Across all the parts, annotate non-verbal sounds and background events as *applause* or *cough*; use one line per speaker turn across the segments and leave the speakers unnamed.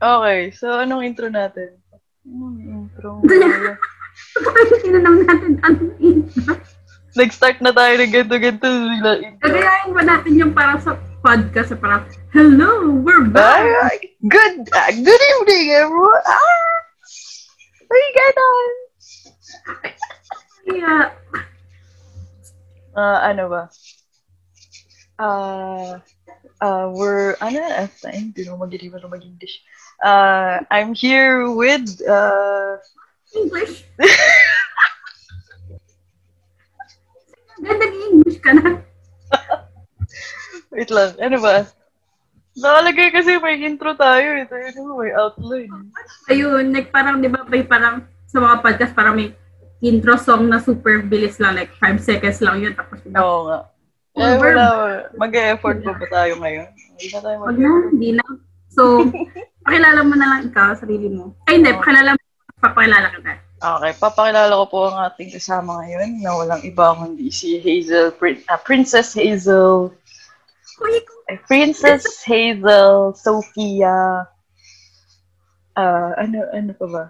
Okay, so anong intro natin? Anong intro? *laughs*
Tinanong natin anong intro.
Nag-start na tayo ng ganito-ganito nila intro.
Gagayain ba natin yung parang sa podcast sa parang, Hello, we're back!
Ay, good, ah, good evening, everyone! Ah! Ay, ganon!
Yeah.
Ah, ano ba? Ah, uh, we're, ano, uh, hindi mo mag-iriwa na mag-English. Uh, I'm here with, uh,
English. *laughs* Ganda ng English ka na.
wait lang, ano ba? Nakalagay kasi may intro tayo. Ito yun, may outline.
Ayun, like parang, di ba, may parang sa mga podcast, parang may intro song na super bilis lang, like 5 seconds lang yun. Tapos,
Oo nga. Eh, wala. Mag-e-effort pa ba tayo ngayon? Hindi na tayo
Wag na, hindi na. So, *laughs* pakilala mo na lang ikaw, sarili mo. Ay, hindi, pakilala mo, papakilala kita.
Okay, papakilala ko po ang ating kasama ngayon na walang iba kundi si Hazel, Prin- ah, Princess Hazel,
Uy,
eh, Princess Hazel Sophia, ah, ano, ano pa ba?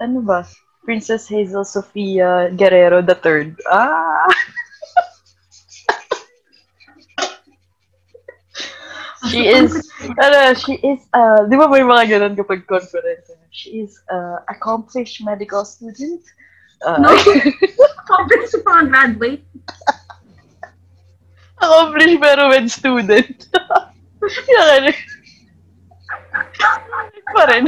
Ano ba? Princess Hazel Sophia Guerrero the Third. Ah! *laughs* she is, *laughs* ano, she is, uh, di ba may mga ganun kapag conference? She is uh, accomplished medical student. Uh,
no, *laughs* accomplished pa graduate. *laughs*
accomplished pero med student. Yan. pa rin.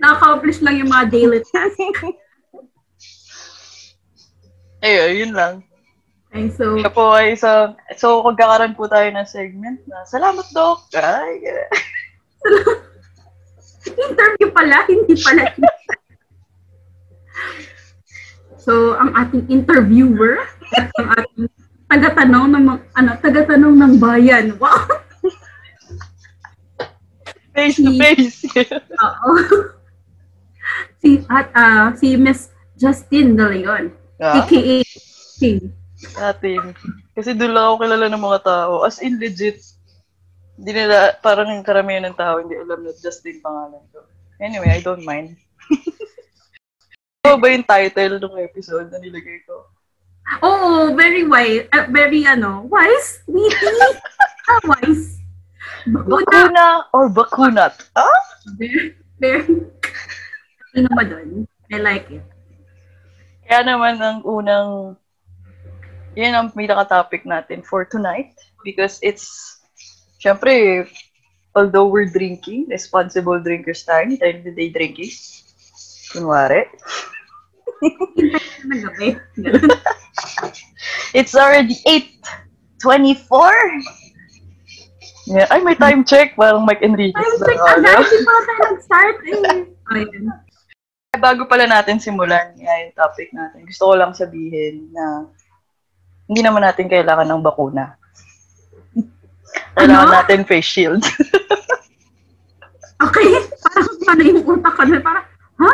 Na-accomplish lang yung mga daily tasks.
Ayun, yun lang.
Okay, so,
Siya po ay isang, so magkakaroon po tayo ng segment na, Salamat, Doc! Ay,
interview *laughs* pala, hindi pala. *laughs* so, ang ating interviewer at ang ating taga-tanong ng ano, taga-tanong ng bayan. Wow! *laughs*
face to face.
Oo. si at ah, si Miss Justine De Leon,
ah,
aka King.
Natin. Kasi doon lang ako kilala ng mga tao. As in, legit. Hindi nila, parang yung karamihan ng tao, hindi alam na Justin pangalan ko. Anyway, I don't mind. *laughs* Ano ba yung title ng episode na nilagay ko?
Oo, very wise. uh, very ano, wise? Witty? ah, wise. Bakuna.
Bakuna or bakunat? Ah?
Very, very, ano ba doon? I like it.
Kaya naman ang unang, yan ang pinaka-topic natin for tonight because it's, syempre, although we're drinking, responsible drinkers tayo, tayo the day drinking. Kunwari. It's already 8.24. Yeah. Ay, may time check. Parang Mike Enriquez.
Time check
ako.
agad. Hindi pa tayo nag-start eh. *laughs*
Bago pala natin simulan yeah, yung topic natin, gusto ko lang sabihin na hindi naman natin kailangan ng bakuna. Kailangan
Ano?
natin face shield. *laughs*
Okay. Parang paano yung utak ko na parang, ha?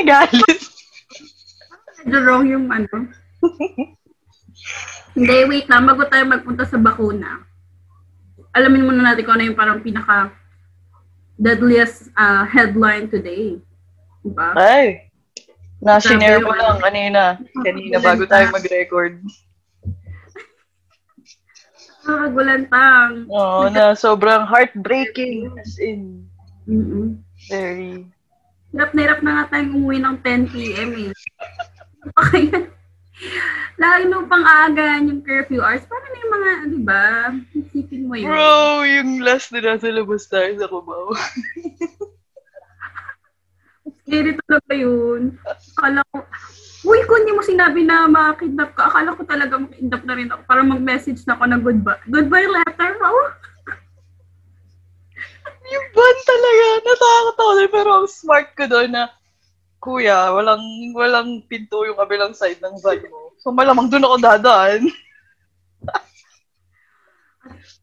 Galit.
Medyo wrong yung ano. Hindi, wait lang. Bago tayo magpunta sa bakuna, alamin muna natin kung ano yung parang pinaka deadliest uh, headline today. Diba?
Ay, na-share mo lang kanina. Kanina bago tayo mag-record.
Nakagulantang.
Oo, na sobrang heartbreaking. As in,
Mm-mm.
very...
Hirap na hirap na nga tayong umuwi ng 10 p.m. eh. Kaya, *laughs* lagi mo pang aagaan yung curfew hours. Paano na yung mga, di ba? Isipin mo yun.
Bro, yung last na nasa labas tayo sa Cubao.
Scary talaga yun. Akala ko, Uy, kung hindi mo sinabi na makakidnap ka, akala ko talaga makidnap na rin ako para mag-message na ako ng goodbye. Goodbye letter. Oh. *laughs*
yung van talaga, natakot ako doon. Pero ang smart ko doon na, Kuya, walang walang pinto yung kabilang side ng van mo. So malamang doon ako dadaan. *laughs*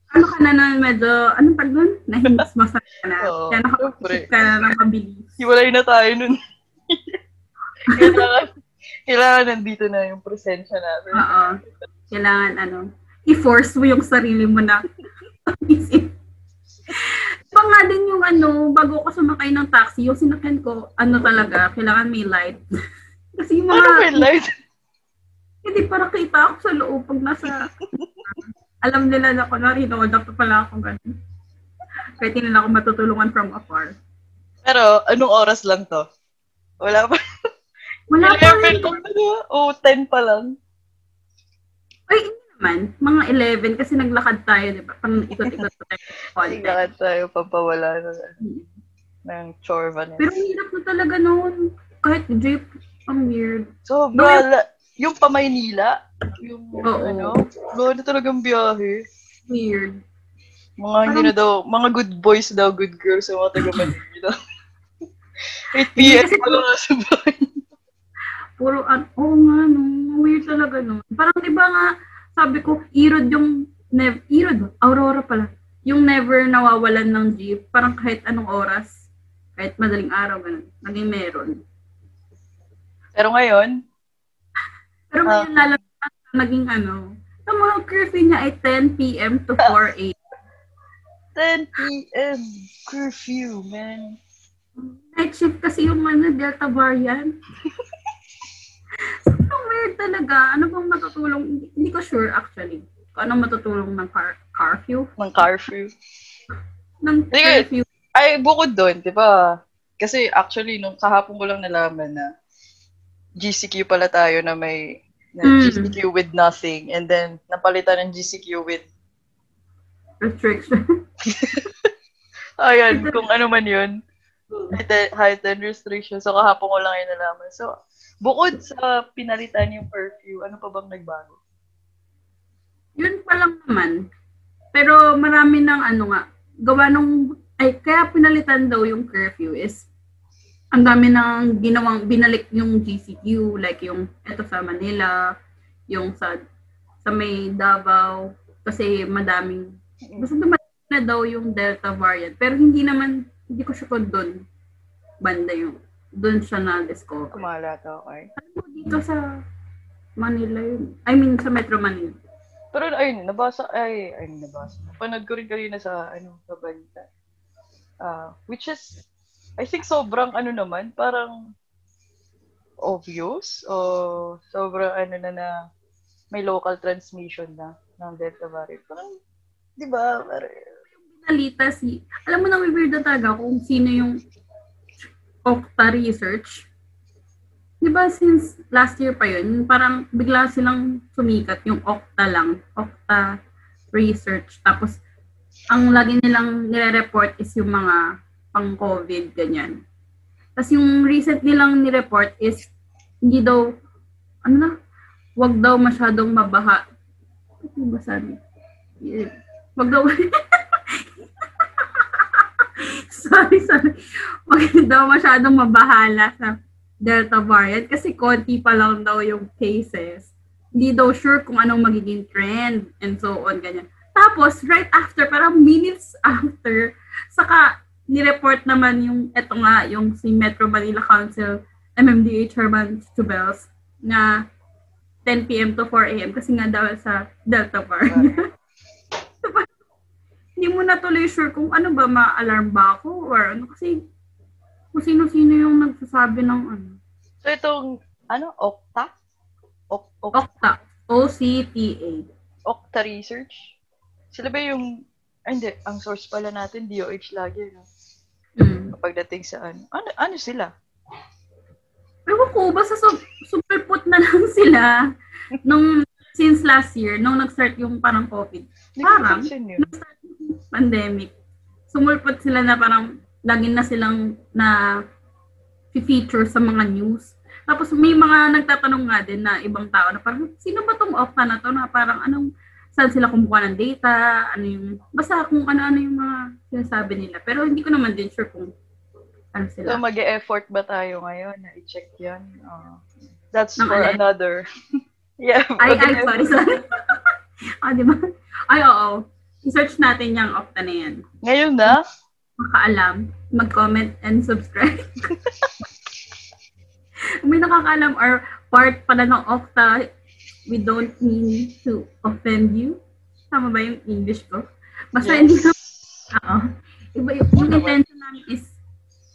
Ano ka na na medyo, ano pa doon? Nahimas masa ka na. *laughs*
Oo,
Kaya
syempre.
nakapag ka na ng mabilis.
Hiwalay na tayo nun. kailangan, kailangan nandito na yung presensya natin.
Oo. Kailangan ano, i-force mo yung sarili mo na *laughs* isip. nga din yung ano, bago ko sumakay ng taxi, yung sinakyan ko, ano talaga, kailangan may light. *laughs* Kasi yung mga,
Ano may light?
hindi para kita ako sa loob pag nasa, alam nila na na rin, dapat pala ako ganun. Hindi nila ako matutulungan from afar.
Pero, anong oras lang to? Wala pa. *laughs*
Wala pa rin.
11 pa ba? O, 10 pa lang.
Ay, hindi naman. Mga 11 kasi naglakad tayo, di ba? Pang ikot-ikot pa tayo.
Tingnan tayo papawala ng,
Mm.
ng chorva na.
Pero hirap na talaga noon. Kahit jeep, ang weird.
Sobra. la- yung pa Maynila, yung
Oo.
ano, gano'n talagang biyahe.
Weird.
Mga hindi na daw, mga good boys daw, good girls sa mga taga Manila. 8 p.m. pa lang sa bahay.
Puro, an oo nga, no. Weird talaga, no. Parang, di ba nga, sabi ko, Irod yung, nev Irod? Aurora pala. Yung never nawawalan ng jeep. Parang kahit anong oras, kahit madaling araw, ganun. Naging meron.
Pero ngayon, *laughs*
Pero ngayon, lalabas naging ano, ang mga curfew niya ay 10 p.m. to 4 a.m.
10 p.m. curfew, man.
Night shift kasi yung ano, Delta variant. *laughs* Ang weird talaga. Ano bang matutulong? Hindi, hindi ko sure actually. Kung anong matutulong ng car curfew?
Ng curfew.
Ng curfew.
Ay, bukod doon, di ba? Kasi actually, nung kahapon ko lang nalaman na GCQ pala tayo na may na
Mm.
GCQ with nothing and then napalitan ng GCQ with
Restriction. *laughs*
ayan, kung ano man yun. Heightened restriction. So, kahapon ko lang yun nalaman. So, bukod sa pinalitan yung curfew, ano pa bang nagbago?
Yun pa lang naman. Pero marami ng ano nga, gawa nung, ay kaya pinalitan daw yung curfew is ang dami ng ginawang, binalik yung GCQ, like yung eto sa Manila, yung sa sa may Davao, kasi madaming, basta dumating na daw yung Delta variant. Pero hindi naman, hindi ko sure kung doon, banda yung, doon siya na-discover.
Kumala to, okay.
Ano mo dito sa Manila yun? I mean, sa Metro Manila.
Pero ayun, nabasa, ay, ay, nabasa. Panood ko rin kanina sa, ano, sa balita. Ah, which is, I think sobrang ano naman, parang obvious o sobrang ano na na may local transmission na ng Delta variant. Parang, di ba, parang,
Nalita si, alam mo na weird na talaga kung sino yung Okta Research. Di ba since last year pa yun, parang bigla silang sumikat yung Okta lang, Okta Research. Tapos, ang lagi nilang nire-report is yung mga pang-COVID, ganyan. Tapos yung recent nilang nireport is hindi daw, ano na, wag daw masyadong mabaha. Ano ba sabi? Wag daw, *laughs* sorry, sorry. Wag daw masyadong mabahala sa Delta variant kasi konti pa lang daw yung cases. Hindi daw sure kung anong magiging trend and so on, ganyan. Tapos, right after, parang minutes *laughs* after, saka nireport naman yung, eto nga, yung si Metro Manila Council, MMDH Herman Stubels, na 10 p.m. to 4 a.m. kasi nga daw sa Delta variant. *laughs* Hindi mo na tuloy sure kung ano ba, ma-alarm ba ako or ano kasi kung sino-sino yung nagsasabi ng ano.
so itong, ano, Okta? Ok, ok,
Okta. O-C-T-A.
Okta Research? Sila ba yung, ay hindi, ang source pala natin, DOH lagi, no?
Mm.
Pagdating sa ano, ano, ano sila?
Ewan ko, basta su- super put na lang *laughs* sila nung since last year, nung nag-start yung parang COVID. Parang? Nag-start pandemic. Sumulpot sila na parang lagi na silang na feature sa mga news. Tapos may mga nagtatanong nga din na ibang tao na parang, sino ba tong Okta na to? Na parang anong, saan sila kumukuha ng data? Ano yung, basta kung ano-ano yung mga sinasabi nila. Pero hindi ko naman din sure kung ano
So,
sila.
mag-e-effort ba tayo ngayon na i-check yan? Uh, that's
Ng
for
alin?
another. *laughs* yeah.
Ay, ay, sorry, sorry. *laughs* ah, di ba? Ay, oo. I-search natin yung Okta na yan.
Ngayon na?
Makaalam, mag-comment and subscribe. Kung *laughs* may nakakaalam or part pala ng Okta, we don't mean to offend you. Tama ba yung English ko? Basta hindi na,
Yes.
oo. Iba, yung, yung intention namin is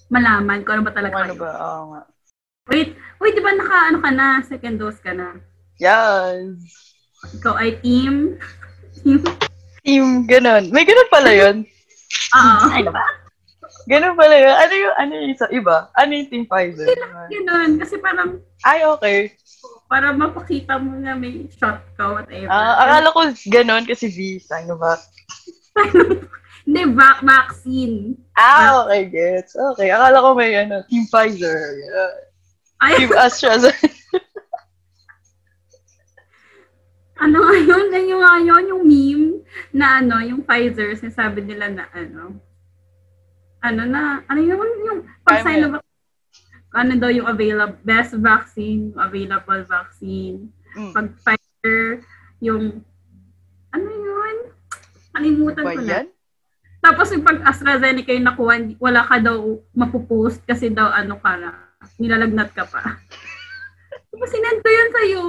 malaman kung ano ba talaga
Ano
kayo.
ba? Oo nga.
Wait, wait, di ba naka, ano ka na, second dose ka na?
Yes.
Ikaw ay team? *laughs* team?
Team, ganun. May ganun pala yun. *laughs*
Oo.
Ganun pala yun. Ano yung, ano yung isa, iba? Ano yung Team Pfizer?
Ganun. Kasi parang,
Ay, okay.
para mapakita mo na may shot ka, whatever.
Ah, akala ko ganun kasi V, Sinovac. *laughs*
Hindi, vac vaccine.
Ah, okay, gets. Okay, akala ko may ano, Team Pfizer. Yeah.
Ay,
Team AstraZeneca. *laughs*
ano nga yun? Ano nga yun? Yung meme na ano, yung Pfizer, sinasabi nila na ano, ano na, ano yun? Yung pag. Sinovac, ano daw yung available, best vaccine, available vaccine.
Mm.
Pag Pfizer, yung, ano yun? Kalimutan ko na.
yan?
Tapos yung pag AstraZeneca yung nakuha, wala ka daw mapupost kasi daw ano ka na, nilalagnat ka pa. *laughs* Tapos sinend ko yun sa'yo.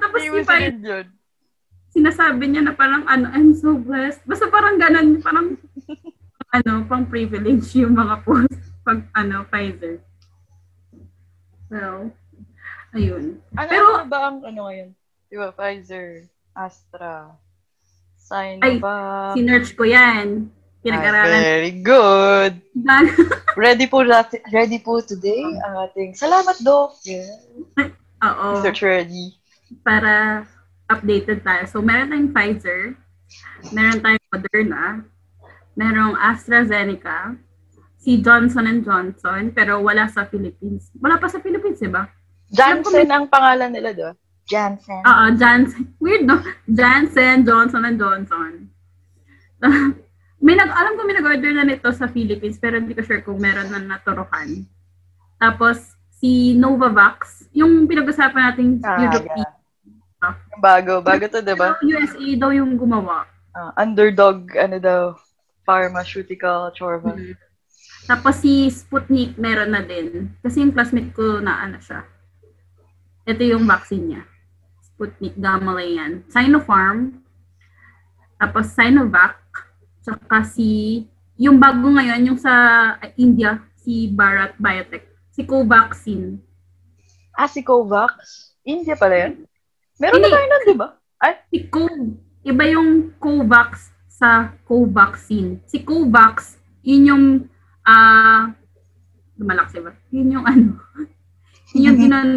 Tapos
Hindi mo
yung Pfizer,
sinend yun.
Sinasabi niya na parang ano, I'm so blessed. Basta parang ganun, parang ano, pang privilege yung mga post pag ano, Pfizer. Well, ayun.
Ano,
Pero-
ano ba ang ano ngayon? Di ba, Pfizer, Astra, Sinovac.
Sinerch ko yan.
Ah,
Pinag-aralan.
very good. *laughs* Ready po natin, ready po today ang ating, salamat, Doc. Yeah.
Oo.
Research ready.
Para updated tayo. So, meron tayong Pfizer. Meron tayong Moderna. Merong AstraZeneca. Si Johnson Johnson. Pero wala sa Philippines. Wala pa sa Philippines, di ba?
Janssen ang pangalan nila, di ba? Janssen.
Oo, Janssen. *laughs* Weird, no? Janssen, Johnson Johnson. *laughs* may nag, alam ko may nag-order na nito sa Philippines, pero hindi ko sure kung meron na naturukan. Tapos, si Novavax, yung pinag-usapan nating
Ah,
European.
yeah. Bago, bago to, di ba?
USA daw yung gumawa.
Ah, underdog, ano daw, pharmaceutical, chorba.
Mhm. Tapos si Sputnik meron na din. Kasi yung classmate ko na ano siya. Ito yung vaccine niya. Sputnik Gamaleyan. Sinopharm. Tapos Sinovac. Tsaka si, yung bago ngayon, yung sa India, si Bharat Biotech. Si Covaxin.
Ah, si Covax? India pala yan? Meron na tayo nun, di ba? Ay,
Si Co, iba yung Covax sa Covaxin. Si Covax, yun yung, ah, lumalaksi ba? Yun yung ano, *laughs* yun yung ginan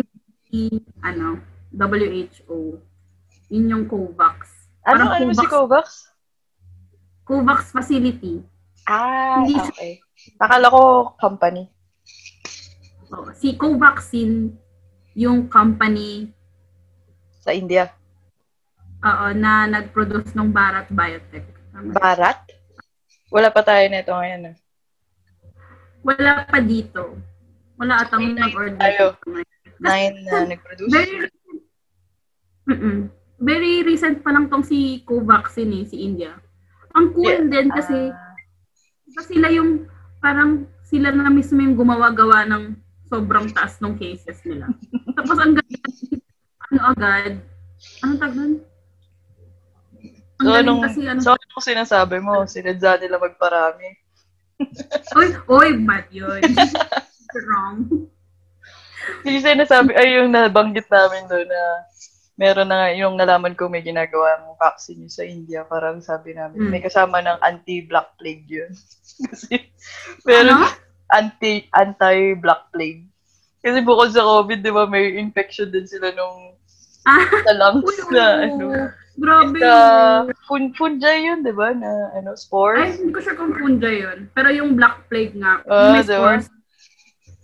ni, ano, WHO. Yun yung Covax.
ano,
Parang
ano si
Covax.
Covax?
Covax facility.
Ah,
Hindi
okay. Akala ko company.
Oh, si Covaxin, yung company
Sa India.
oo, na nag-produce ng Bharat Biotech.
Barat? Wala pa tayo nito ngayon. ah.
Wala pa dito. Wala atang
nine
nag-order.
tayo. Nine na nag-produce.
Very. Mm-mm. Very recent pa lang tong si Covaxin eh, si India. Ang cool
Yeah.
din kasi
Ah,
iba sila yung parang sila na mismo yung gumawa-gawa ng sobrang taas ng cases nila. Tapos ang ganda, ano agad, ano tag nun? Ang
so, anong,
kasi ano,
so, anong sinasabi mo? Sinadya nila magparami. *laughs*
oy, oy, bad yun. *laughs* Wrong.
Yung sinasabi, ay yung nabanggit namin doon na meron na nga, yung nalaman ko may ginagawa ng vaccine sa India. Parang sabi namin,
Hmm.
may kasama ng anti-black plague yun. *laughs* Kasi, meron
Ano?
anti, anti-black plague. Kasi bukod sa COVID, di ba, may infection din sila nung
Ah,
sa lungs
uy,
na, ano,
Grabe.
sa fun, fungi yun, di ba, na, ano,
Ay,
spores.
hindi ko sure kung punja yun. Pero yung Black Plague nga,
Ah,
may
diba?
spores.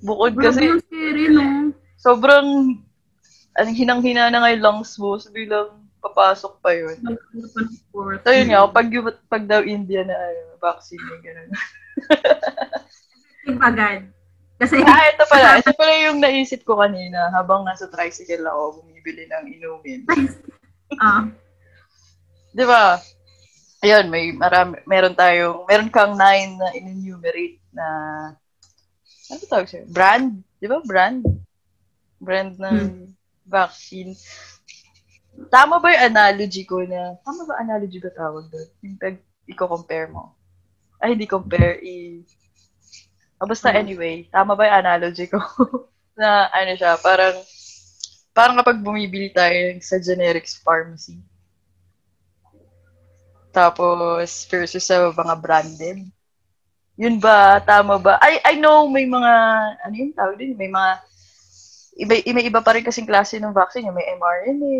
Bukod
Grabe
kasi,
yung scary, no?
sobrang, ang hinang-hina na nga yung lungs mo, so bilang papasok pa yun. So yun nga, pag, pag daw India na ano, vaccine gano'n. *laughs*
Agad. Kasi,
ah, ito pala. *laughs* Ito pala yung naisip ko kanina habang nasa tricycle ako bumibili ng inumin. *laughs*
ah,
Di ba? Ayun, may marami, meron tayong, meron kang nine na in-enumerate na, ano tawag sa'yo? Brand? Di ba? Brand? Brand ng vaccine. Tama ba yung analogy ko na, tama ba analogy ba tawag doon? Yung pag, i-compare mo. ay hindi compare, i... Oh, basta
Hmm.
anyway, tama ba yung analogy ko? *laughs* na ano siya, parang, parang kapag bumibili tayo sa generics pharmacy, tapos versus sa mga branded, yun ba, tama ba? I, I know may mga, ano yun tawag din, may mga, iba, may iba pa rin kasing klase ng vaccine. Yung may mRNA,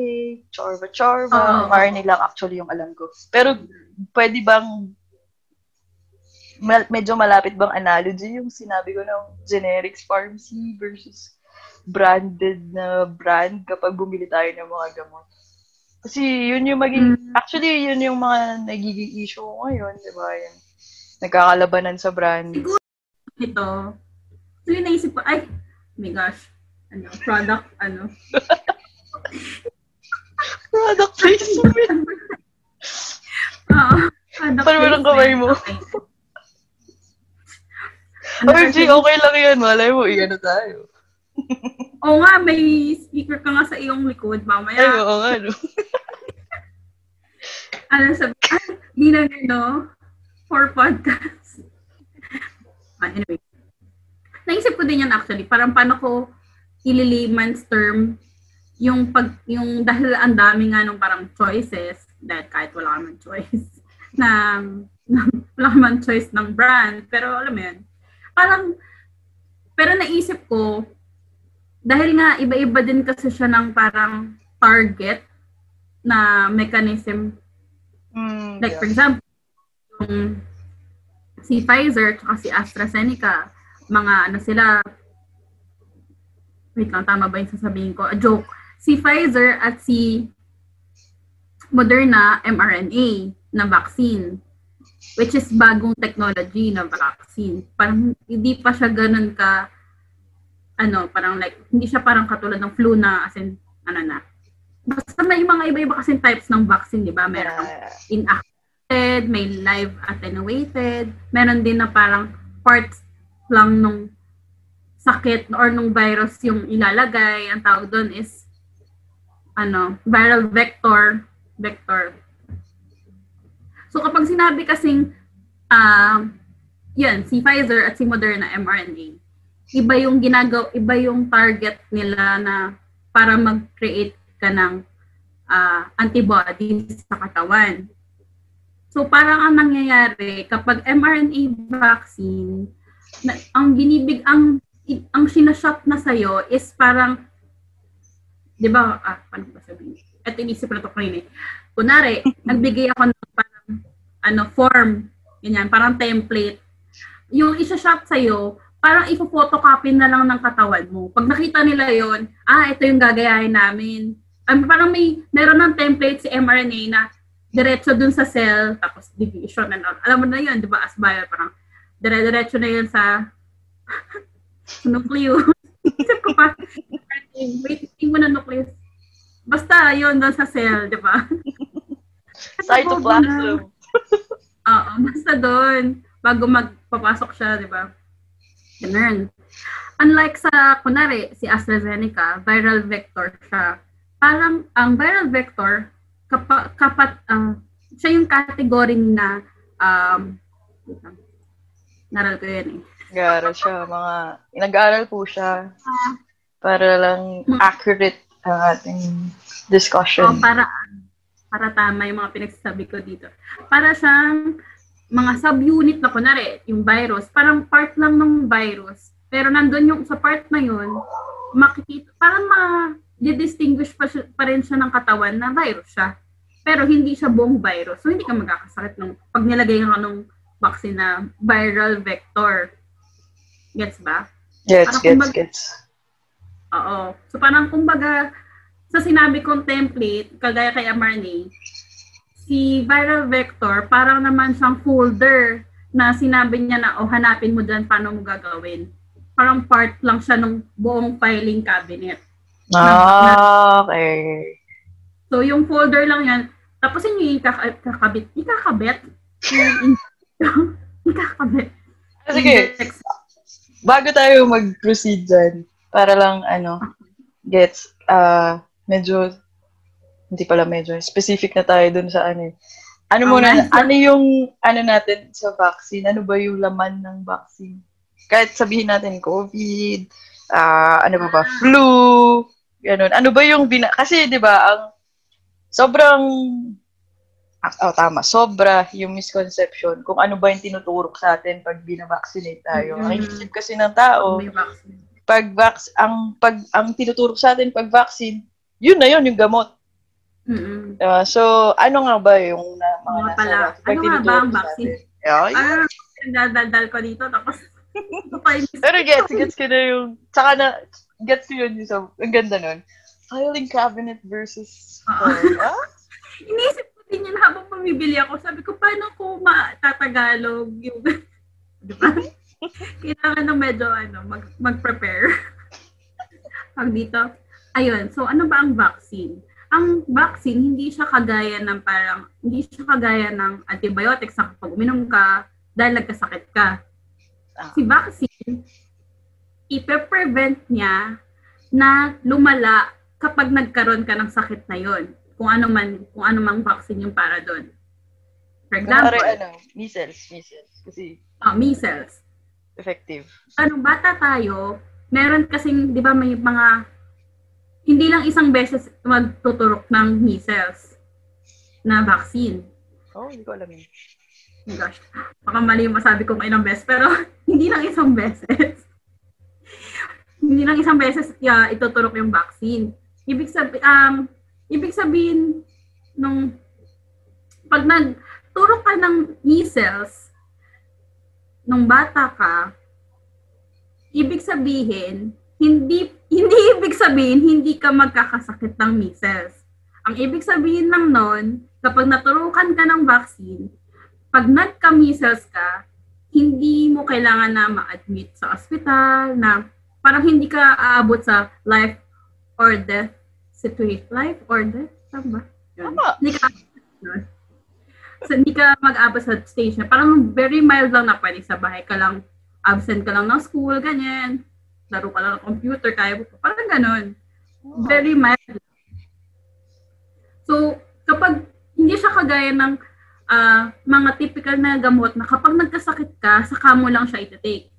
chorba-chorba.
Oo.
mRNA lang actually yung alam ko. Pero pwede bang mal- medyo malapit bang analogy yung sinabi ko ng generics pharmacy versus branded na brand kapag bumili tayo ng mga gamot. Kasi yun yung maging,
Mm.
actually yun yung mga nagiging issue ngayon, di ba? Yung nagkakalabanan sa brand.
Siguro ito, yung naisip ko, ay, oh my gosh, ano, product, ano, *laughs*
Product placement. *laughs*
Oo. product
Paano mo ng
placement.
kamay mo?
Okay. Kasi-
okay lang yan. Malay mo, iyan na tayo. *laughs*
Oo nga, may speaker ka nga sa iyong likod.
Ay,
Mamaya,
oo nga, no? *laughs*
ano sabi, ay, di na no, for podcast. ah, anyway. Naisip ko din yan actually, parang paano ko ililayman's term yung pag yung dahil ang dami nga nung parang choices dahil kahit wala ka man choice *laughs* na wala ka man choice ng brand pero alam mo yun parang pero naisip ko dahil nga iba-iba din kasi siya ng parang target na mechanism
Mm,
Like,
yeah.
for example, yung si Pfizer at si AstraZeneca, mga ano sila, wait lang, tama ba yung sasabihin ko? A joke. Si Pfizer at si Moderna, mRNA na vaccine, which is bagong technology na vaccine. Parang hindi pa siya ganun ka, ano, parang like, hindi siya parang katulad ng flu na, as in, ano na. Basta may mga iba-iba kasing types ng vaccine, di ba? Meron
Yeah.
inactivated, may live attenuated, meron din na parang parts lang nung sakit or nung virus yung ilalagay. Ang tawag doon is ano, viral vector, vector. So kapag sinabi kasing um yan, si Pfizer at si Moderna mRNA, iba yung ginagaw, iba yung target nila na para mag-create ka ng ah, antibodies sa katawan. So parang ang nangyayari kapag mRNA vaccine, na, ang binibig ang ang sinashot na sa'yo is parang 'di ba ah paano ba sabihin? Ito inisip na to kanina. eh. Kunari, *laughs* nagbigay ako ano form, ganyan, parang template. Yung isa-shot sa'yo, parang ipopotocopy na lang ng katawan mo. Pag nakita nila yon ah, ito yung gagayahin namin. Um, parang may, meron ng template si mRNA na diretso dun sa cell, tapos division and all. Alam mo na yun, di ba, as bio, parang dire-diretso na yun sa sa *laughs* nucleus. Isip ko pa, wait, hindi mo na nucleus. Basta, yun, doon sa cell, di ba?
Cytoplasm. *laughs*
Oo, basta doon. Bago magpapasok siya, di ba? Ganun. Unlike sa, kunwari, si AstraZeneca, viral vector siya. Parang, ang viral vector, kapa, kapat, ah, siya yung category na, um, naral ko yun eh.
Nag-aaral siya, mga, nag-aaral po siya para lang accurate ang ating discussion.
Oh, para, para tama yung mga pinagsasabi ko dito. Para siyang mga subunit na kunwari, yung virus, parang part lang ng virus. Pero nandun yung sa part na yun, makikita, parang ma-distinguish pa, siya, pa rin siya ng katawan na virus siya. Pero hindi siya buong virus. So, hindi ka magkakasakit nung, pag nilagay ka nung vaccine na viral vector. Gets ba?
Gets,
Parang
gets,
kumbaga-
gets.
Oo. So parang kumbaga, sa sinabi kong template, kagaya kay mRNA, si viral vector, parang naman siyang folder na sinabi niya na, oh, hanapin mo dyan paano mo gagawin. Parang part lang siya ng buong filing cabinet.
Ah, okay.
So, yung folder lang yan, tapos yun yung ikaka- kakabit. Ikakabit? Yung *laughs* ikakabit.
Ah, Sige, bago tayo mag-proceed dyan, para lang, ano, gets, ah, medyo, hindi pala medyo, specific na tayo dun sa, ano, eh, Ano muna,
nice.
ano yung, ano natin sa vaccine? Ano ba yung laman ng vaccine? Kahit sabihin natin COVID, ah ano ba ba, flu, ganun. Ano ba yung, bina- kasi di ba, ang sobrang, ah, oh, tama, sobra yung misconception kung ano ba yung tinuturok sa atin pag binavaccinate tayo.
Mhm.
Ang isip kasi ng tao, pag vax ang pag ang tinuturok sa atin pag vaccine, yun na yun yung gamot.
Mm-mm.
Diba? so, ano nga ba yung na, mga
Mga
nasa
pala.
Pag
Ano nga ba ang vaccine?
Yeah, yun.
Ah, ko dito, tapos *laughs*
Pero gets, gets ko na yung, tsaka na, gets ko yun yung sa, ang ganda nun. Filing cabinet versus,
Oo. *laughs*
ah?
Iniisip ko din yun habang pumibili ako. Sabi ko, paano ko matatagalog yung... *laughs* Di ba? Kailangan na medyo ano, mag, mag-prepare. Pag dito. Ayun, so ano ba ang vaccine? Ang vaccine, hindi siya kagaya ng parang, hindi siya kagaya ng antibiotics na kapag uminom ka dahil nagkasakit ka.
Ah.
Si vaccine, ipe-prevent niya na lumala kapag nagkaroon ka ng sakit na yon kung ano man kung ano mang vaccine yung para doon. For example,
ano, measles, measles. Kasi,
oh, measles.
effective.
Ano, bata tayo, meron kasing, di ba, may mga, hindi lang isang beses magtuturok ng measles na vaccine.
Oh, hindi ko alam yun.
Oh my gosh, baka mali yung masabi kong ilang beses, pero *laughs* hindi lang isang beses. hindi lang isang beses yeah, ituturok yung vaccine. Ibig sabi um ibig sabihin nung pag nagturok ka ng measles nung bata ka, ibig sabihin hindi hindi ibig sabihin hindi ka magkakasakit ng measles. Ang ibig sabihin lang nun, kapag naturukan ka ng vaccine, pag nagka-measles ka, hindi mo kailangan na ma-admit sa ospital, na parang hindi ka aabot sa life or death situation. Life or death? Tama ba?
Tama.
Hindi ka, so, hindi ka mag-abot sa stage na parang very mild lang na pwede sa bahay ka lang, absent ka lang ng school, ganyan. Laro ka lang ng computer, kaya mo. Parang ganun. Very mild. So, kapag hindi siya kagaya ng ah, mga typical na gamot na kapag nagkasakit ka, saka mo lang siya iti-take.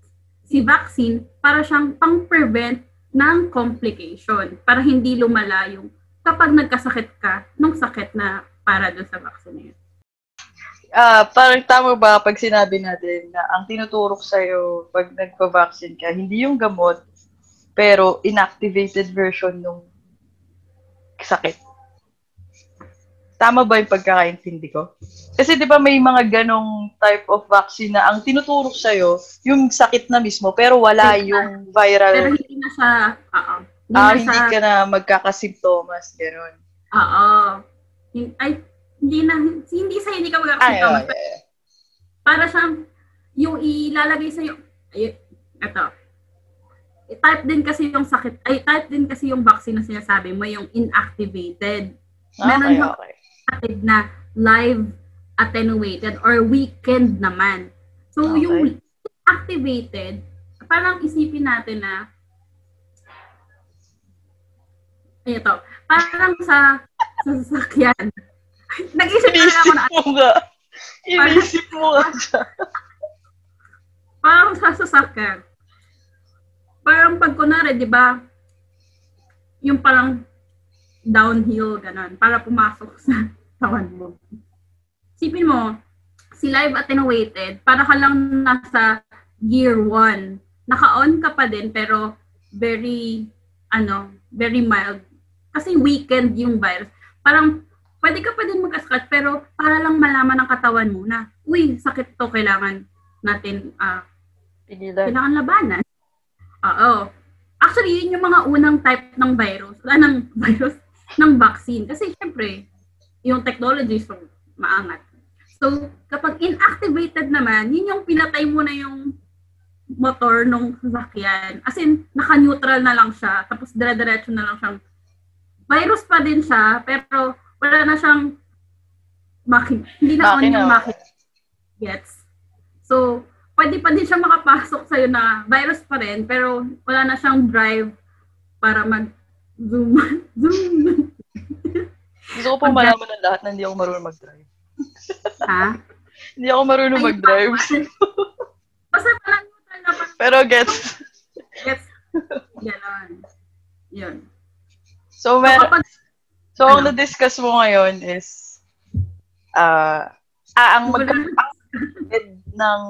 Si vaccine, para siyang pang-prevent ng complication para hindi lumala yung kapag nagkasakit ka nung sakit na para doon sa vaccine.
Ah, parang tama ba pag sinabi natin na ang tinuturok sa'yo pag nagpa-vaccine ka, hindi yung gamot, pero inactivated version ng sakit. Tama ba yung pagkakaintindi ko? Kasi di ba may mga ganong type of vaccine na ang tinuturok sa'yo, yung sakit na mismo, pero wala yung
Pero
viral,
hindi na siya, oo. Hindi
ah,
na
hindi
siya,
ka na magkakasimptomas, gano'n.
oo. Ay, hindi na, hindi sa hindi ka
Ay,
magkakasita.
oh, yeah.
para siyang yung ilalagay sa iyo ay ito i-type din kasi yung sakit ay type din kasi yung vaccine na sinasabi mo yung inactivated Meron
Okay, okay.
active na live attenuated or weakened naman so
Okay.
yung activated parang isipin natin na ay ito parang sa sa sasakyan nag-isip na lang ako na
mo nga. Inisip mo nga siya.
parang sa sasakyan. Parang pag kunwari, di ba, yung parang downhill, ganun, para pumasok sa *laughs* tawan mo. Sipin mo, si live attenuated, para ka lang nasa gear 1. Naka-on ka pa din, pero very, ano, very mild. Kasi weakened yung virus. Parang, pwede ka pa din magkasakit, pero para lang malaman ng katawan mo na, uy, sakit to, kailangan natin ah,
Pigilan.
kailangan labanan. Oo. Actually, yun yung mga unang type ng virus, ah, ng *laughs* virus, ng vaccine. Kasi syempre, yung technology so maangat. So, kapag inactivated naman, yun yung pinatay mo na yung motor nung sasakyan. As in, naka-neutral na lang siya, tapos dire-diretso na lang siyang virus pa din siya, pero wala na siyang makina. Hindi na on
Makina.
yung makina. Gets? So, pwede pa din siya makapasok sa'yo na virus pa rin, pero wala na siyang drive para mag-zoom. *laughs* zoom.
Gusto ko pong malaman ng lahat na hindi ako marunong mag-drive.
Ha? *laughs*
Hindi ako marunong mag-drive.
Basta *laughs* parang neutral na parang
Pero gets.
gets. Ganon. Yun.
So,
So,
mer
kapag,
so ang
ano?
na-discuss mo ngayon is ah ah, ang magkapatid ng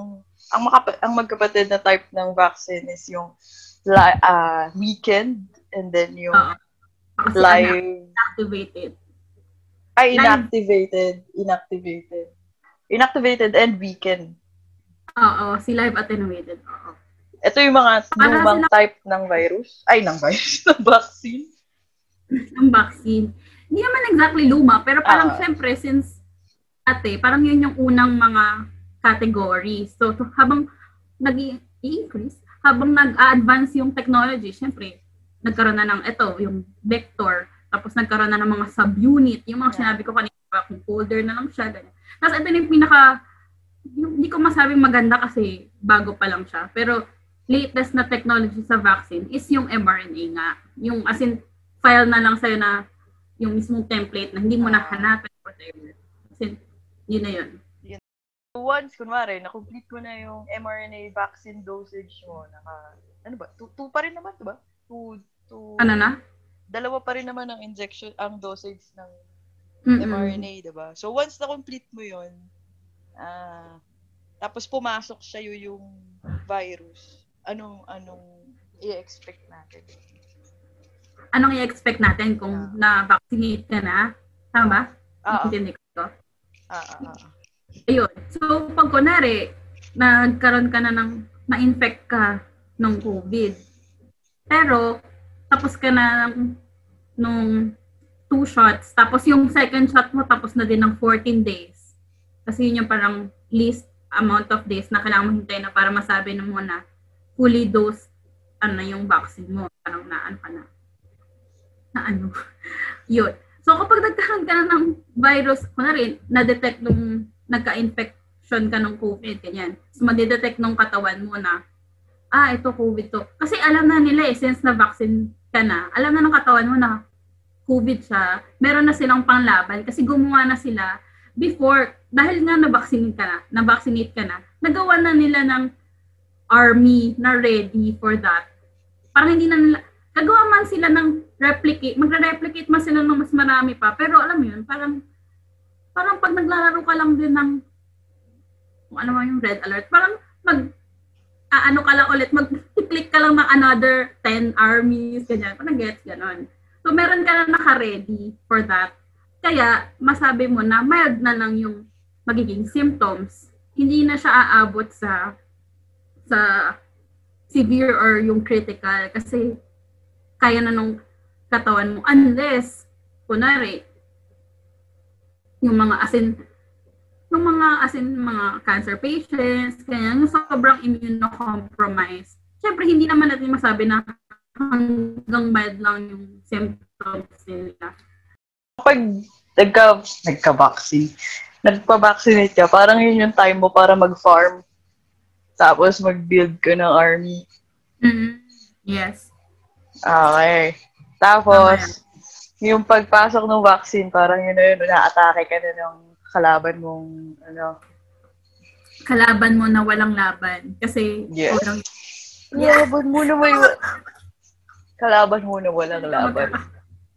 ang, makapa- ang magkapatid na type ng vaccine is yung li- ah, weekend and then yung
ano,
live
activated.
ay inactivated inactivated inactivated and weekend
Oo, si live attenuated. Oo.
ito yung mga lumang
sila-
type ng virus ay ng virus *laughs* ng vaccine
Ang vaccine. Hindi naman exactly luma, pero parang
Ah.
syempre, since ate, parang yun yung unang mga categories. So, to, habang nag-i-increase, habang nag-advance yung technology, syempre, nagkaroon na ng ito, yung vector, tapos nagkaroon na ng mga subunit, yung mga
Yeah.
sinabi ko kanina, kung folder na lang siya, ganyan. Tapos ito yung pinaka, yung, hindi ko masabing maganda kasi bago pa lang siya, pero latest na technology sa vaccine is yung mRNA nga. Yung as in, file na lang sa'yo na yung mismong template na hindi mo na hanapin whatever. Kasi yun na yun.
once, kunwari, na-complete mo na yung mRNA vaccine dosage mo, naka, ano ba, two, two pa rin naman, diba? Two, two,
Ano na?
dalawa pa rin naman ang injection, ang dosage ng
Mm-mm.
mRNA, diba? So, once na-complete mo yun, ah, tapos pumasok siya yung virus, anong, anong i-expect natin?
Anong i-expect natin kung na-vaccinate ka na? Tama ba? Intindi ko.
ah, ah, ah.
Ayun. So, pag kunwari, nagkaroon ka na ng, na-infect ka ng COVID, pero, tapos ka na ng, nung two shots, tapos yung second shot mo, tapos na din ng 14 days. Kasi yun yung parang least amount of days na kailangan mo na para masabi na mo na fully dosed ano yung vaccine mo. Parang na ano ka na. Ano. *laughs* yun. So, kapag nagkaroon ka na ng virus, kunwari, na-detect nung nagka-infection ka ng COVID, ganyan. So, madidetect nung katawan mo na, ah, ito COVID to. Kasi alam na nila eh, since na-vaccine ka na, alam na ng katawan mo na COVID siya, meron na silang panglaban kasi gumawa na sila before, dahil nga na-vaccinate ka na, na-vaccinate ka na, nagawa na nila ng army na ready for that. Parang hindi na nila, gagawa man sila ng replicate, magre-replicate man sila ng mas marami pa, pero alam mo yun, parang parang pag naglalaro ka lang din ng kung ano man yung red alert, parang mag ah, ano ka lang ulit, mag-click ka lang ng another 10 armies, ganyan. Parang gets, ganon. So, meron ka na naka-ready for that. Kaya, masabi mo na mild na lang yung magiging symptoms. Hindi na siya aabot sa sa severe or yung critical kasi kaya na nung katawan mo. Unless kunwari yung mga asin yung mga asin mga cancer patients kaya yung sobrang immunocompromised. Syempre hindi naman natin masabi na hanggang mild lang yung symptoms nila.
Kapag nagka, nagka-vaccine, nagpa-vaccinate ka, parang yun yung time mo para mag-farm. Tapos mag-build ka ng army.
mm yes
Okay. Tapos, yung pagpasok ng vaccine, parang yun na yun, na-atake ka na ng kalaban mong, ano,
kalaban mo na walang laban kasi
Yes.
walang
Kalaban mo na may... Kalaban mo na walang laban.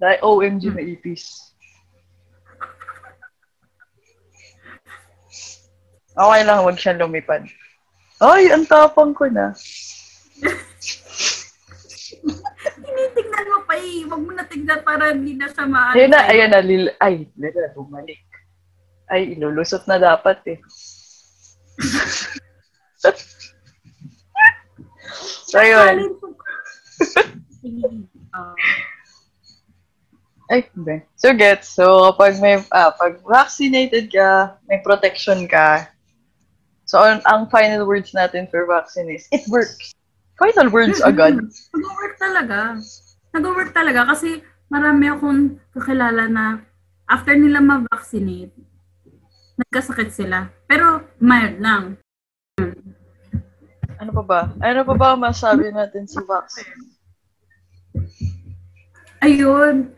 Dahil OMG na ipis. Okay lang, huwag siyang lumipad. Ay, ang tapang ko na. *laughs*
tinitignan mo pa eh. Huwag mo na tignan para hindi na siya maano.
Ayun na, ayan na, lil... Ay, lila, bumalik. Ay, ilulusot na dapat eh. *laughs* so, ayun.
Ah, *laughs*
Ay, hindi. So, gets. So, kapag may, ah, pag vaccinated ka, may protection ka. So, ang, ang final words natin for vaccine is, it works. Final words agad.
Nag-work talaga. Nag-work talaga kasi marami akong kakilala na after nila ma-vaccinate, nagkasakit sila. Pero mild lang.
Ano pa ba? Ano pa ba ang masabi natin sa vaccine?
Ayun.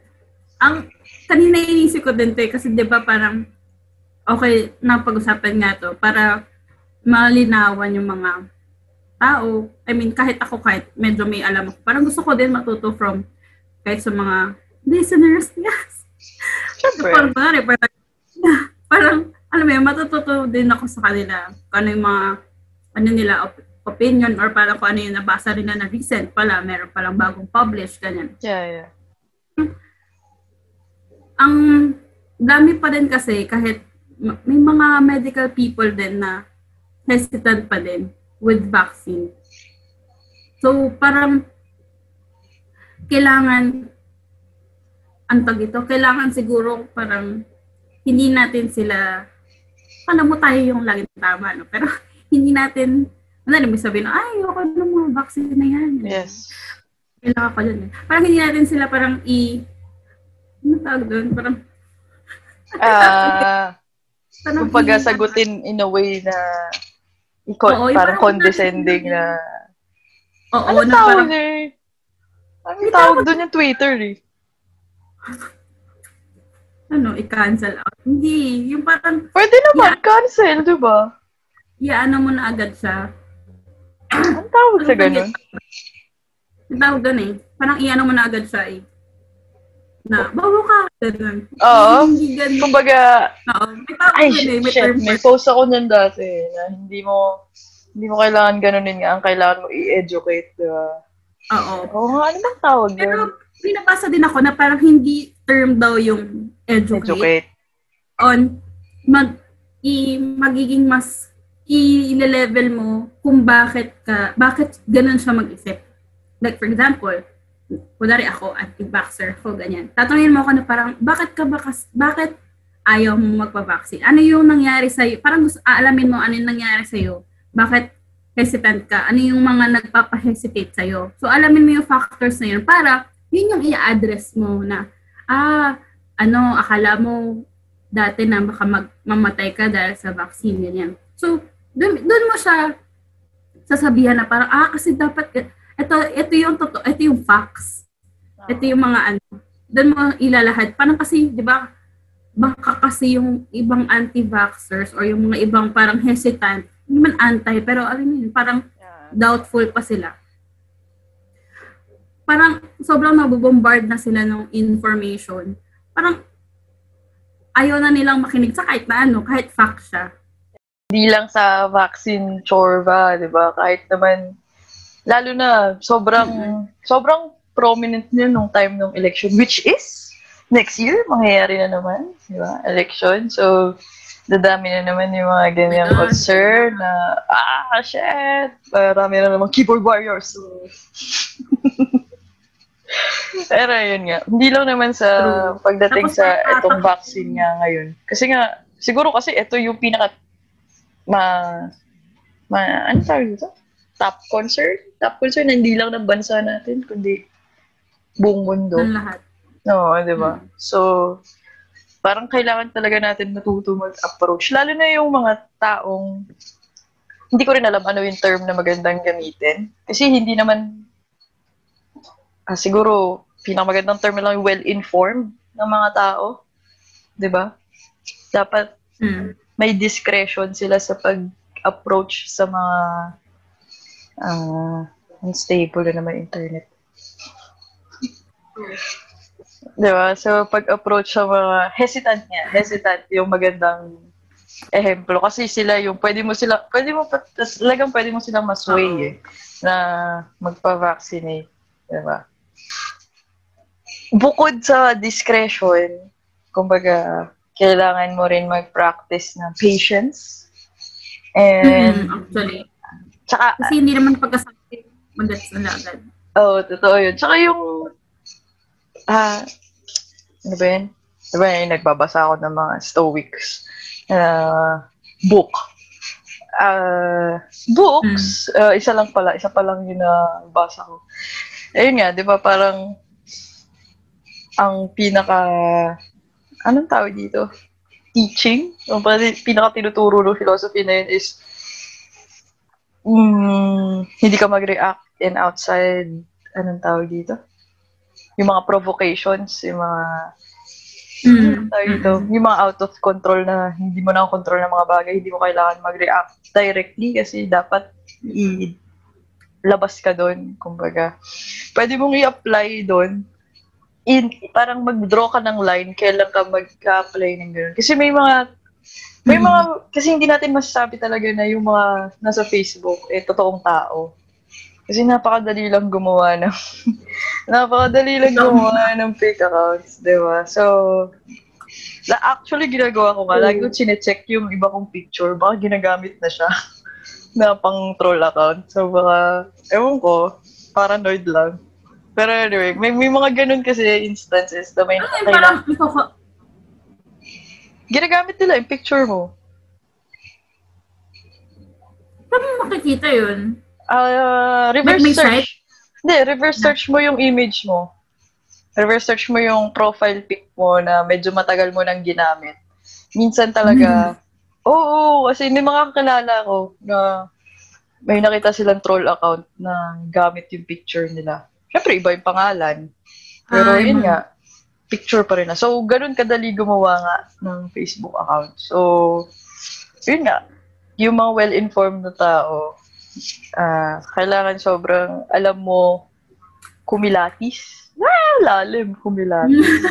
Ang kanina inisip ko din to eh, kasi 'di ba parang okay na pag-usapan nga to para malinawan yung mga tao. I mean, kahit ako, kahit medyo may alam ako, parang gusto ko din matuto from kahit sa mga listeners. *laughs* Yes.
Siyempre.
Parang, parang, parang, *laughs* parang, alam mo yun, matututo din ako sa kanila kung ano yung mga, ano nila, op- opinion or parang kung ano yung nabasa rin na recent pala, meron palang bagong publish, ganyan.
Yeah, yeah.
Ang dami pa din kasi kahit ma- may mga medical people din na hesitant pa din with vaccine. So, parang kailangan ang tag ito, kailangan siguro parang hindi natin sila alam mo tayo yung laging tama, no? Pero *laughs* hindi natin, ano na, may sabihin, ay, ako ng mga vaccine na yan.
Yes.
Kailangan ko dyan. eh. Parang hindi natin sila parang i, ano tawag doon? Parang,
Ah, *laughs*
parang
kumbaga sagutin in a way na iko-
Oo,
parang
parang-
condescending na
Oo,
ano
na
tawag
parang,
eh? Ano tawag doon yung Twitter eh?
ano, i-cancel out. Hindi, yung parang,
Pwede naman, cancel, di ba?
iaano mo na agad siya.
Ang tawag sa ganun?
Yung tawag doon eh. Parang iano mo na agad siya eh. Na, bawo ka. Ganun.
Oo.
Hindi ganun.
Kumbaga,
Oo. May tawag
ay,
eh. May
shit,
term
may
for
post ako niyan dati na hindi mo hindi mo kailangan ganunin nga. Ang kailangan mo i-educate, di ba?
Oo.
Oo nga, ano bang tawag
Pero, pinabasa din ako na parang hindi term daw yung educate.
Educate.
On, mag, i, magiging mas i-level mo kung bakit ka, bakit ganun siya mag-isip. Like, for example, kunwari ako, anti-vaxxer ko, ganyan. Tatanungin mo ako na parang, bakit ka ba, bakit ayaw mo magpa-vaccine? Ano yung nangyari sa'yo? Parang gusto, aalamin mo ano yung nangyari sa'yo. Bakit hesitant ka? Ano yung mga nagpapa-hesitate sa'yo? So, alamin mo yung factors na yun para yun yung i-address mo na, ah, ano, akala mo dati na baka mag, mamatay ka dahil sa vaccine, ganyan. So, dun mo siya sasabihan na parang, ah, kasi dapat, ito, ito yung totoo, ito yung facts. Ito yung mga ano, doon mo ilalahad. Parang kasi, di ba, baka kasi yung ibang anti-vaxxers or yung mga ibang parang hesitant, hindi man anti, pero alam mo yun, parang doubtful pa sila. Parang sobrang nabubombard na sila ng information. Parang ayaw na nilang makinig sa kahit na ano, kahit fact siya.
Hindi lang sa vaccine chorba, di ba? Kahit naman, lalo na, sobrang, sobrang prominent niya nung time ng election, which is, next year, mangyayari na naman, di ba? Election. So, dadami na naman yung mga
God.
concern na, ah, shit, marami na naman keyboard warriors. So, *laughs* Pero yun nga, hindi lang naman sa
True.
pagdating
Tapos
sa
tatak-
vaccine nga ngayon. Kasi nga, siguro kasi ito yung pinaka ma ma ano tawag dito? Top concern? Top concern na hindi lang ng bansa natin, kundi buong mundo.
Ng lahat.
No, di ba?
Mm.
So, parang kailangan talaga natin matuto mag-approach. Lalo na yung mga taong hindi ko rin alam ano yung term na magandang gamitin. Kasi hindi naman ah, siguro pinakamagandang term lang yung well-informed ng mga tao. 'Di ba? Dapat
Mm.
may discretion sila sa pag-approach sa mga ah unstable na naman internet. Di ba? So, pag-approach sa mga hesitant niya, hesitant yung magandang ehemplo. Kasi sila yung, pwede mo sila, pwede mo, talagang pwede mo silang masway eh, na magpa-vaccinate. Di ba? Bukod sa discretion, kumbaga, kailangan mo rin mag-practice ng patience. And,
Mm, actually.
Tsaka,
Kasi hindi naman pagkasabi magets na agad.
Oo, oh, totoo yun. Tsaka yung, ah, ano ba yun? Diba yung nagbabasa ako ng mga Stoics uh, book. Ah, books, ah, isa lang pala, isa pa lang yung nabasa ko. Ayun nga, di ba parang ang pinaka, anong tawag dito? Teaching? Pala- pinaka tinuturo ng philosophy na yun is mm, hindi ka mag-react in outside, anong tawag dito? Yung mga provocations, yung mga
Mm.
Tawag dito, yung mga out of control na hindi mo na control ng mga bagay, hindi mo kailangan mag-react directly kasi dapat i labas ka doon, kumbaga. Pwede mong i-apply doon in parang mag-draw ka ng line kailan ka mag-apply ng gano'n. Kasi may mga may mga kasi hindi natin masasabi talaga na yung mga nasa Facebook eh totoong tao. Kasi napakadali lang gumawa ng *laughs* napakadali lang gumawa ng fake accounts, 'di ba? So la actually ginagawa ko nga, lagi ko chine-check yung iba kong picture, baka ginagamit na siya *laughs* na pang troll account. So baka, ewan ko, paranoid lang. Pero anyway, may, may mga ganun kasi instances na may
yung
kailangan.
parang
Ginagamit nila yung picture mo.
paano mo makikita yun?
Ah, reverse
Like
search.
site?
Hindi, reverse search mo yung image mo. Reverse search mo yung profile pic mo na medyo matagal mo nang ginamit. Minsan talaga, *laughs* oo, kasi may mga kakilala ko na may nakita silang troll account na gamit yung picture nila. Siyempre, iba yung pangalan. Pero
Ay,
yun
ma'am.
nga, picture pa rin na. So, ganun kadali gumawa nga ng Facebook account. So, yun nga, yung mga well-informed na tao, ah kailangan sobrang alam mo kumilatis. Ah, lalim kumilatis.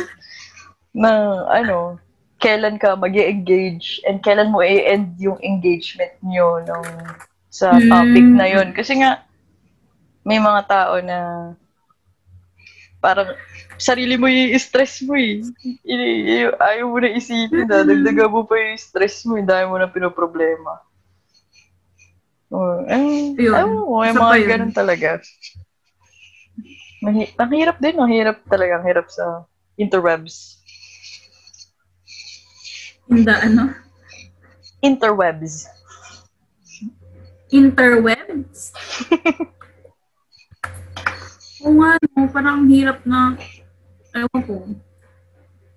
*laughs* na ano, kailan ka mag engage and kailan mo i-end yung engagement nyo nung sa topic
Mm.
na yun. Kasi nga, may mga tao na parang sarili mo yung stress mo eh. Ini- i- ayaw mo na isipin na, dagdagan mo pa yung stress mo, hindi mo na pinoproblema. Oh, eh,
Yun.
ayaw mo,
pa
mga
yun.
ganun talaga. Mahi- ang hirap din, ang hirap talaga, ang hirap sa interwebs.
Hindi, ano?
Interwebs.
Interwebs? *laughs* Oo nga, no, parang hirap na, ewan ko.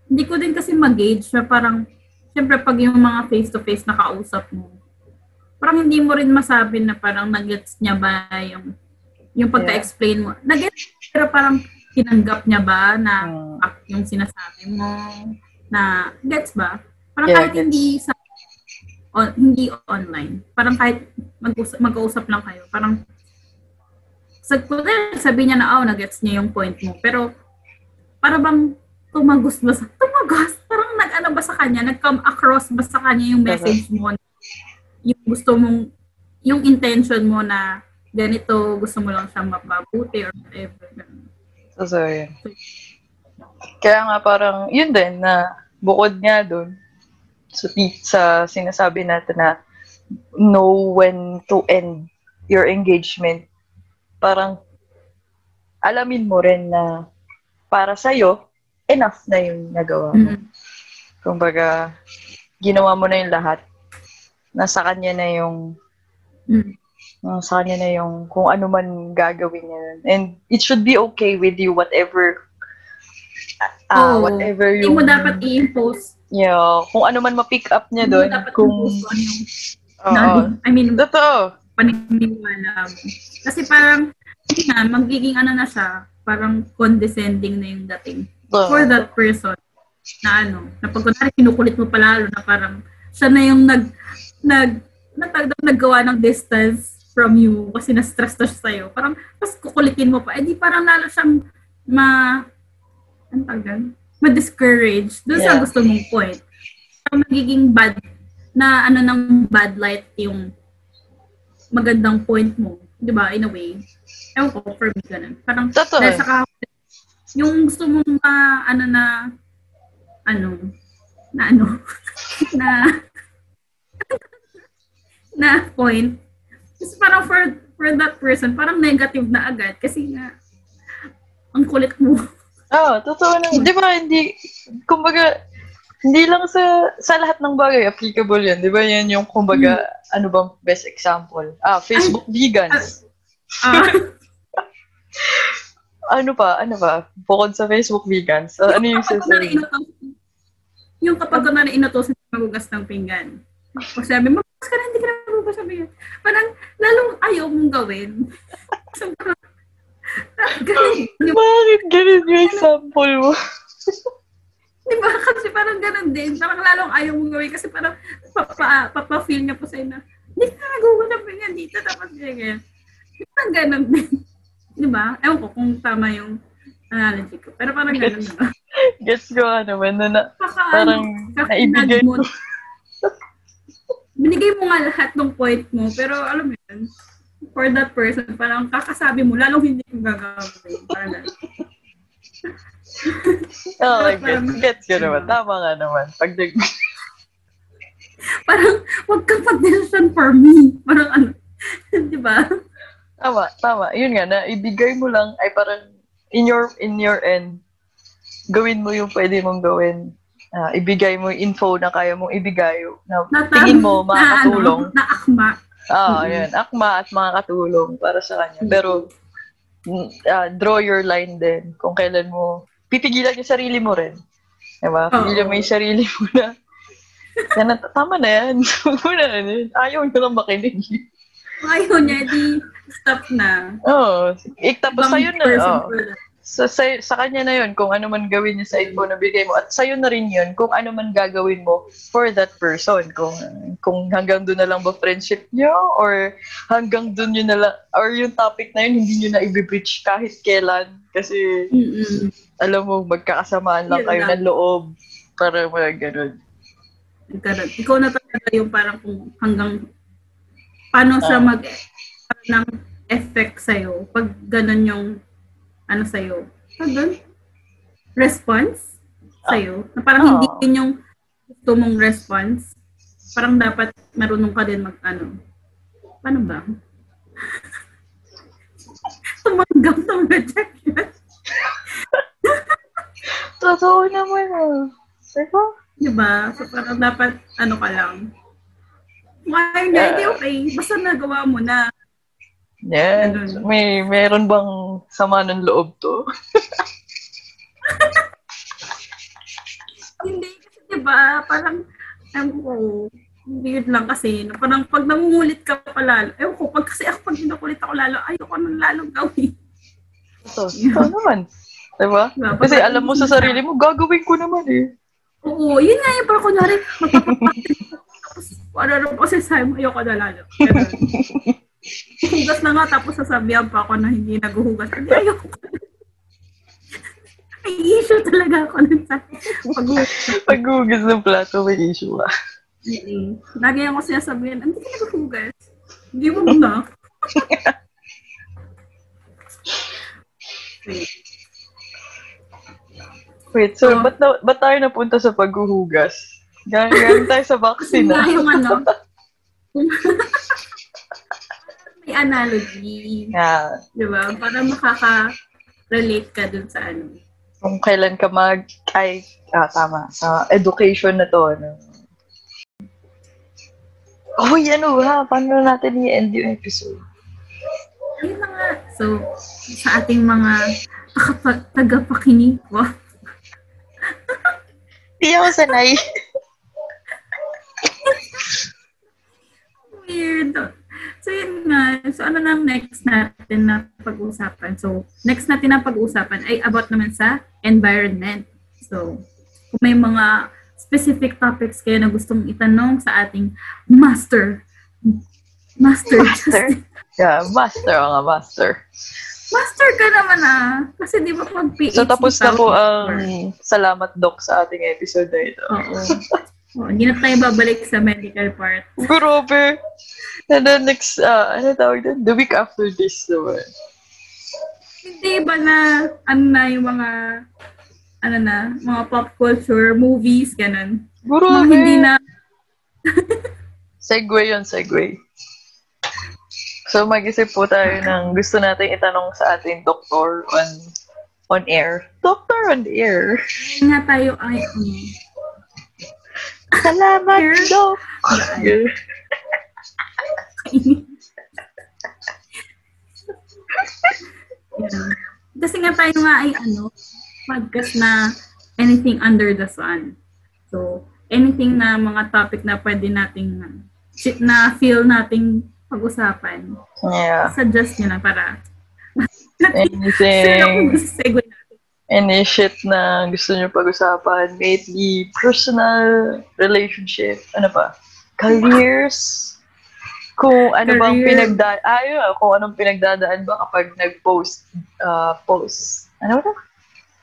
Hindi ko din kasi mag-gauge na parang, syempre pag yung mga face-to-face na kausap mo, parang hindi mo rin masabi na parang nag-gets niya ba yung, yung pagka-explain mo. Nag-gets, pero parang tinanggap niya ba na ah, yung sinasabi mo, na, gets ba? Parang
Yeah,
kahit hindi sa on, hindi online. Parang kahit mag-usap, mag-usap lang kayo. Parang sa sabi niya na, oh, nag-gets niya yung point mo. Pero, para bang tumagos ba sa, *laughs* tumagos? Parang nag-ano ba sa kanya? Nag-come across ba sa kanya yung message mo? Yung gusto mong, yung intention mo na ganito, gusto mo lang siyang mapabuti or whatever.
So, so yun. Kaya nga parang, yun din, na bukod nga dun, sa, sa sinasabi natin na know when to end your engagement, parang alamin mo rin na para sa'yo, enough na yung nagawa mo.
Mhm.
Kumbaga, ginawa mo na yung lahat. Nasa kanya na yung
Mhm.
nasa kanya na yung kung ano man gagawin niya. And it should be okay with you, whatever ah
Oo.
whatever
Hindi
yung
mo dapat i-impose.
yeah, kung ano man ma-pick up niya
Hindi mo
doon,
dapat
kung
ano yung
oo.
I mean,
Totoo.
Paniniwala mo. Kasi parang, hindi na, magiging ano na siya, parang condescending na yung dating.
Oo.
For that person, na ano, na pag kunwari kinukulit mo palalo, na parang, siya na yung nag, nag, natagdag naggawa ng distance from you kasi na-stress na siya sa'yo. Parang, tapos kukulitin mo pa, eh di parang lalo siyang ma, ano tagal? Ma-discourage doon sa
Yeah.
gusto mong point. Parang magiging bad, na ano ng bad light yung magandang point mo. Di ba? In a way. Ewan ko, for me, ganun. Parang,
Totoo.
dahil sa ka- yung gusto mong ma- ano na, ano, na ano, *laughs* na, *laughs* na point, is parang for, for that person, parang negative na agad. Kasi nga, ang kulit mo.
Oo, totoo na. Di ba, hindi, kumbaga, hindi lang sa sa lahat ng bagay applicable yan. Di ba yan yung, kumbaga, ano bang best example? Ah, Facebook vegans.
Ah, *laughs*
Ano pa? Ano pa? Bukod sa Facebook vegans. ah, ano yung sasabihin?
yung kapag na inutos na magugas ng pinggan. O sabi, magugas ka na, hindi ka na magugas ng pinggan. Parang, lalong ayaw mong gawin. *laughs* so, ganun. Yung-
Bakit ganun yung example mo? *laughs* *laughs*
Di ba? Kasi parang ganun din. Parang lalong ayaw mong gawin kasi parang papa, papa-feel niya po sa'yo na hindi ka nag-uulap ganyan dito tapos ganyan. Parang ganun din. *laughs* Di ba? Ewan ko kung tama yung analogy ko. Pero parang ganun *laughs* na.
Gets ko ano, man, na, parang
ano,
naibigay
mo.
mo.
Binigay mo nga lahat ng point mo, pero alam mo yun, for that person, parang kakasabi mo, lalong hindi ko gagawin. Parang.
Oo,
Pero
gets, gets ko naman. Tama nga naman. Pag nag,
parang, wag kang mag-decision for me. Parang ano, *laughs* di ba?
tama, tama. Yun nga, na ibigay mo lang ay parang in your, in your end, gawin mo yung pwede mong gawin. Ah, ibigay mo yung info na kaya mong ibigay na
Na,
tingin mo makakatulong.
Na, ano, na akma.
Ah,
Mhm.
yan. Akma at makakatulong para sa kanya. Pero, ah, draw your line din kung kailan mo, pipigilan yung sarili mo rin. Diba? Pigilan mo yung sarili mo na, yan, na- tama na yan. *laughs* Na yan. Ayaw nyo lang makinig.
Ayaw niya, di stop na.
Oo. Eh, tapos sa'yo na, oh. Sa, sa, sa kanya na yun, kung ano man gawin niya sa info na bigay mo. At sa'yo na rin yun, kung ano man gagawin mo for that person. Kung kung hanggang doon na lang ba friendship niyo or hanggang doon yun na lang, or yung topic na yun, hindi niyo na i-breach kahit kailan. Kasi,
Mm-mm.
alam mo, magkakasamaan lang
Yun
kayo
lang.
ng loob. Para mga ganun.
Nagkaroon. Ikaw na talaga yung parang kung hanggang paano siya
Ah.
mag ng effect sa'yo pag ganun yung ano sa'yo. Pag doon? Response sa'yo. Na parang
Ah.
hindi din yung gusto mong response. Parang dapat marunong ka din mag ano. Paano ba? *laughs* Tumanggap ng rejection. *laughs*
Totoo naman ah. Diba?
Diba? So parang dapat ano ka lang. Kung ayaw niya, hindi okay. Basta nagawa mo na.
Yan. May, meron bang sama ng loob to? *laughs*
Hindi kasi 'di ba, parang ewan ko, weird lang kasi. no? Parang pag nangungulit ka pa lalo, ewan ko, pag kasi ako pag kinukulit ako lalo, ayoko nang lalong gawin.
Ito, ito naman. Diba?
Diba?
Kasi alam mo sa sarili mo, gagawin ko naman eh.
Oo, yun nga yung parang kunyari, magpapapakit. *laughs* Hugas na nga, tapos sasabihan pa ako na hindi naghuhugas. Hindi, ayoko. *laughs* May issue talaga ako nun sa paghuhugas.
Pag-hugas ng plato, may issue ka.
Mm-mm. Lagi ako sinasabihan, hindi ka naghuhugas. Hindi mo na. *laughs* Wait.
Wait, so,
Oh.
ba't, na, ba't tayo napunta sa paghuhugas? Galing tayo sa *laughs* vaccine
nga
na.
yung ano, may analogy.
Yeah.
Di ba? Para makaka-relate ka dun sa ano.
Kung kailan ka mag... Ay, ah, tama. Sa education na to. Ano. Uy, ano ha? Paano natin i-end yung episode?
Ayun na nga. So, sa ating mga nakapa- tagapakinig ko,
Hindi *laughs* ako sanay. *laughs*
weird. So, yun nga. So, ano nang next natin na pag-uusapan? So, next natin na pag-uusapan ay about naman sa environment. So, kung may mga specific topics kayo na gustong itanong sa ating master. Master.
Master? *laughs* Yeah, master nga, master.
Master ka naman ah. Kasi di ba pag PhD
So, tapos na po ang
or-
salamat, Doc, sa ating episode na ito.
Oo. *laughs* Oo, Hindi na tayo babalik sa medical part.
Grabe. And then next, uh, ano tawag doon? The week after this naman.
Hindi ba na, ano na yung mga, ano na, mga pop culture, movies, ganun.
Grabe.
Mga hindi na, *laughs*
Segway yun, segway. So, mag-isip po tayo ng gusto natin itanong sa ating doktor on on air. Doctor on air.
nga tayo ay, ano,
Salamat,
Air?
Doc.
Yan. *laughs* Kasi nga tayo nga ay ano, podcast na anything under the sun. So, anything na mga topic na pwede nating na feel nating pag-usapan.
Yeah.
Suggest nyo na para sure
Anything.
ako segue natin.
Any shit na gusto nyo pag-usapan. May it be personal, relationship, ano pa, careers, kung ano bang
Career.
pinagda ah, yun, kung anong pinagdadaan ba kapag nag-post, uh, post, ano ba?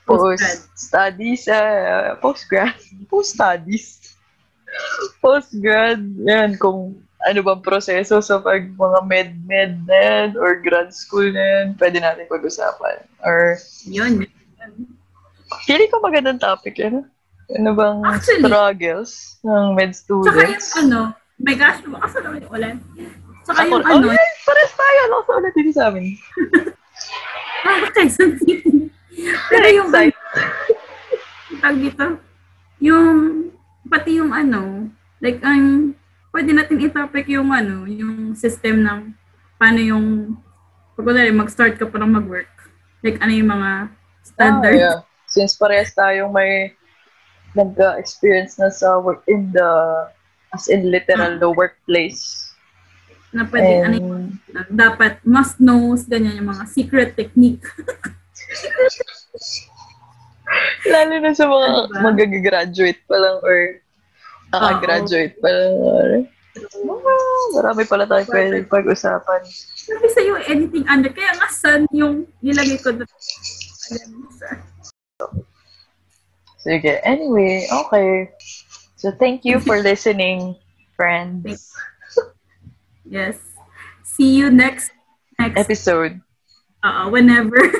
Post
Post-grad.
studies, uh, post-grad, post-studies, post-grad, yan, kung ano bang proseso sa pag mga med-med na yan, or grad school na yan, pwede natin pag-usapan. Or,
Yun.
Pili ko magandang topic yan. Ano bang
Actually.
struggles ng med
Tsaka yung
students?
ano, my gosh, bukas na naman yung ulan. Tsaka
Ako,
yung ano,
oh, yeah, pares tayo. Alam ko ulit dito sa amin. *laughs*
ah, Quezon City. Pero yung,
Excite.
tag dito, yung, pati yung ano, like, ang, pwede natin i-topic yung ano, yung system ng, paano yung, pag mag-start ka pa lang mag-work. Like, ano yung mga standard.
Ah, yeah. Since parehas tayong may nag-experience na sa work in the, as in literal, the workplace.
na pwede, ano yung,
And,
na dapat must knows, ganyan, yung mga secret technique. *laughs*
lalo na sa mga
Diba?
mag-graduate pa lang or naka-graduate pa lang. or, ah, marami pala tayong pwede pag-usapan.
Sabi sa'yo, anything under. Kaya nga, sun yung nilagay ko doon.
Sige. Anyway, okay. So, thank you for *laughs* listening, friends.
Yes. See you next next
Episode.
uh, whenever. *laughs*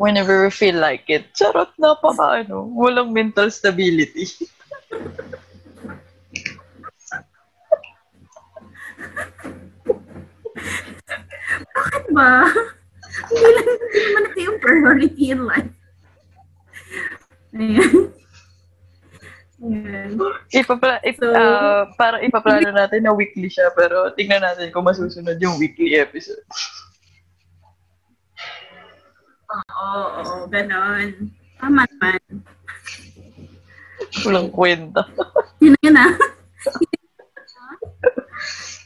Whenever we feel like it. Charot, napaka, ano, walang mental stability. *laughs*
Bakit ba? Hindi lang hindi naman ito yung priority in life. Ayan. Ayan.
Ipapla, ip,
So-
ah, para ipaplano natin na weekly siya, pero tingnan natin kung masusunod yung weekly episode.
Oo, oo, ganon. Tama naman.
Walang kwenta. *laughs*
Yun na yun ah.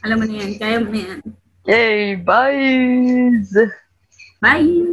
Alam mo na yan. Kaya mo na yan.
Yay! Bye!
Bye!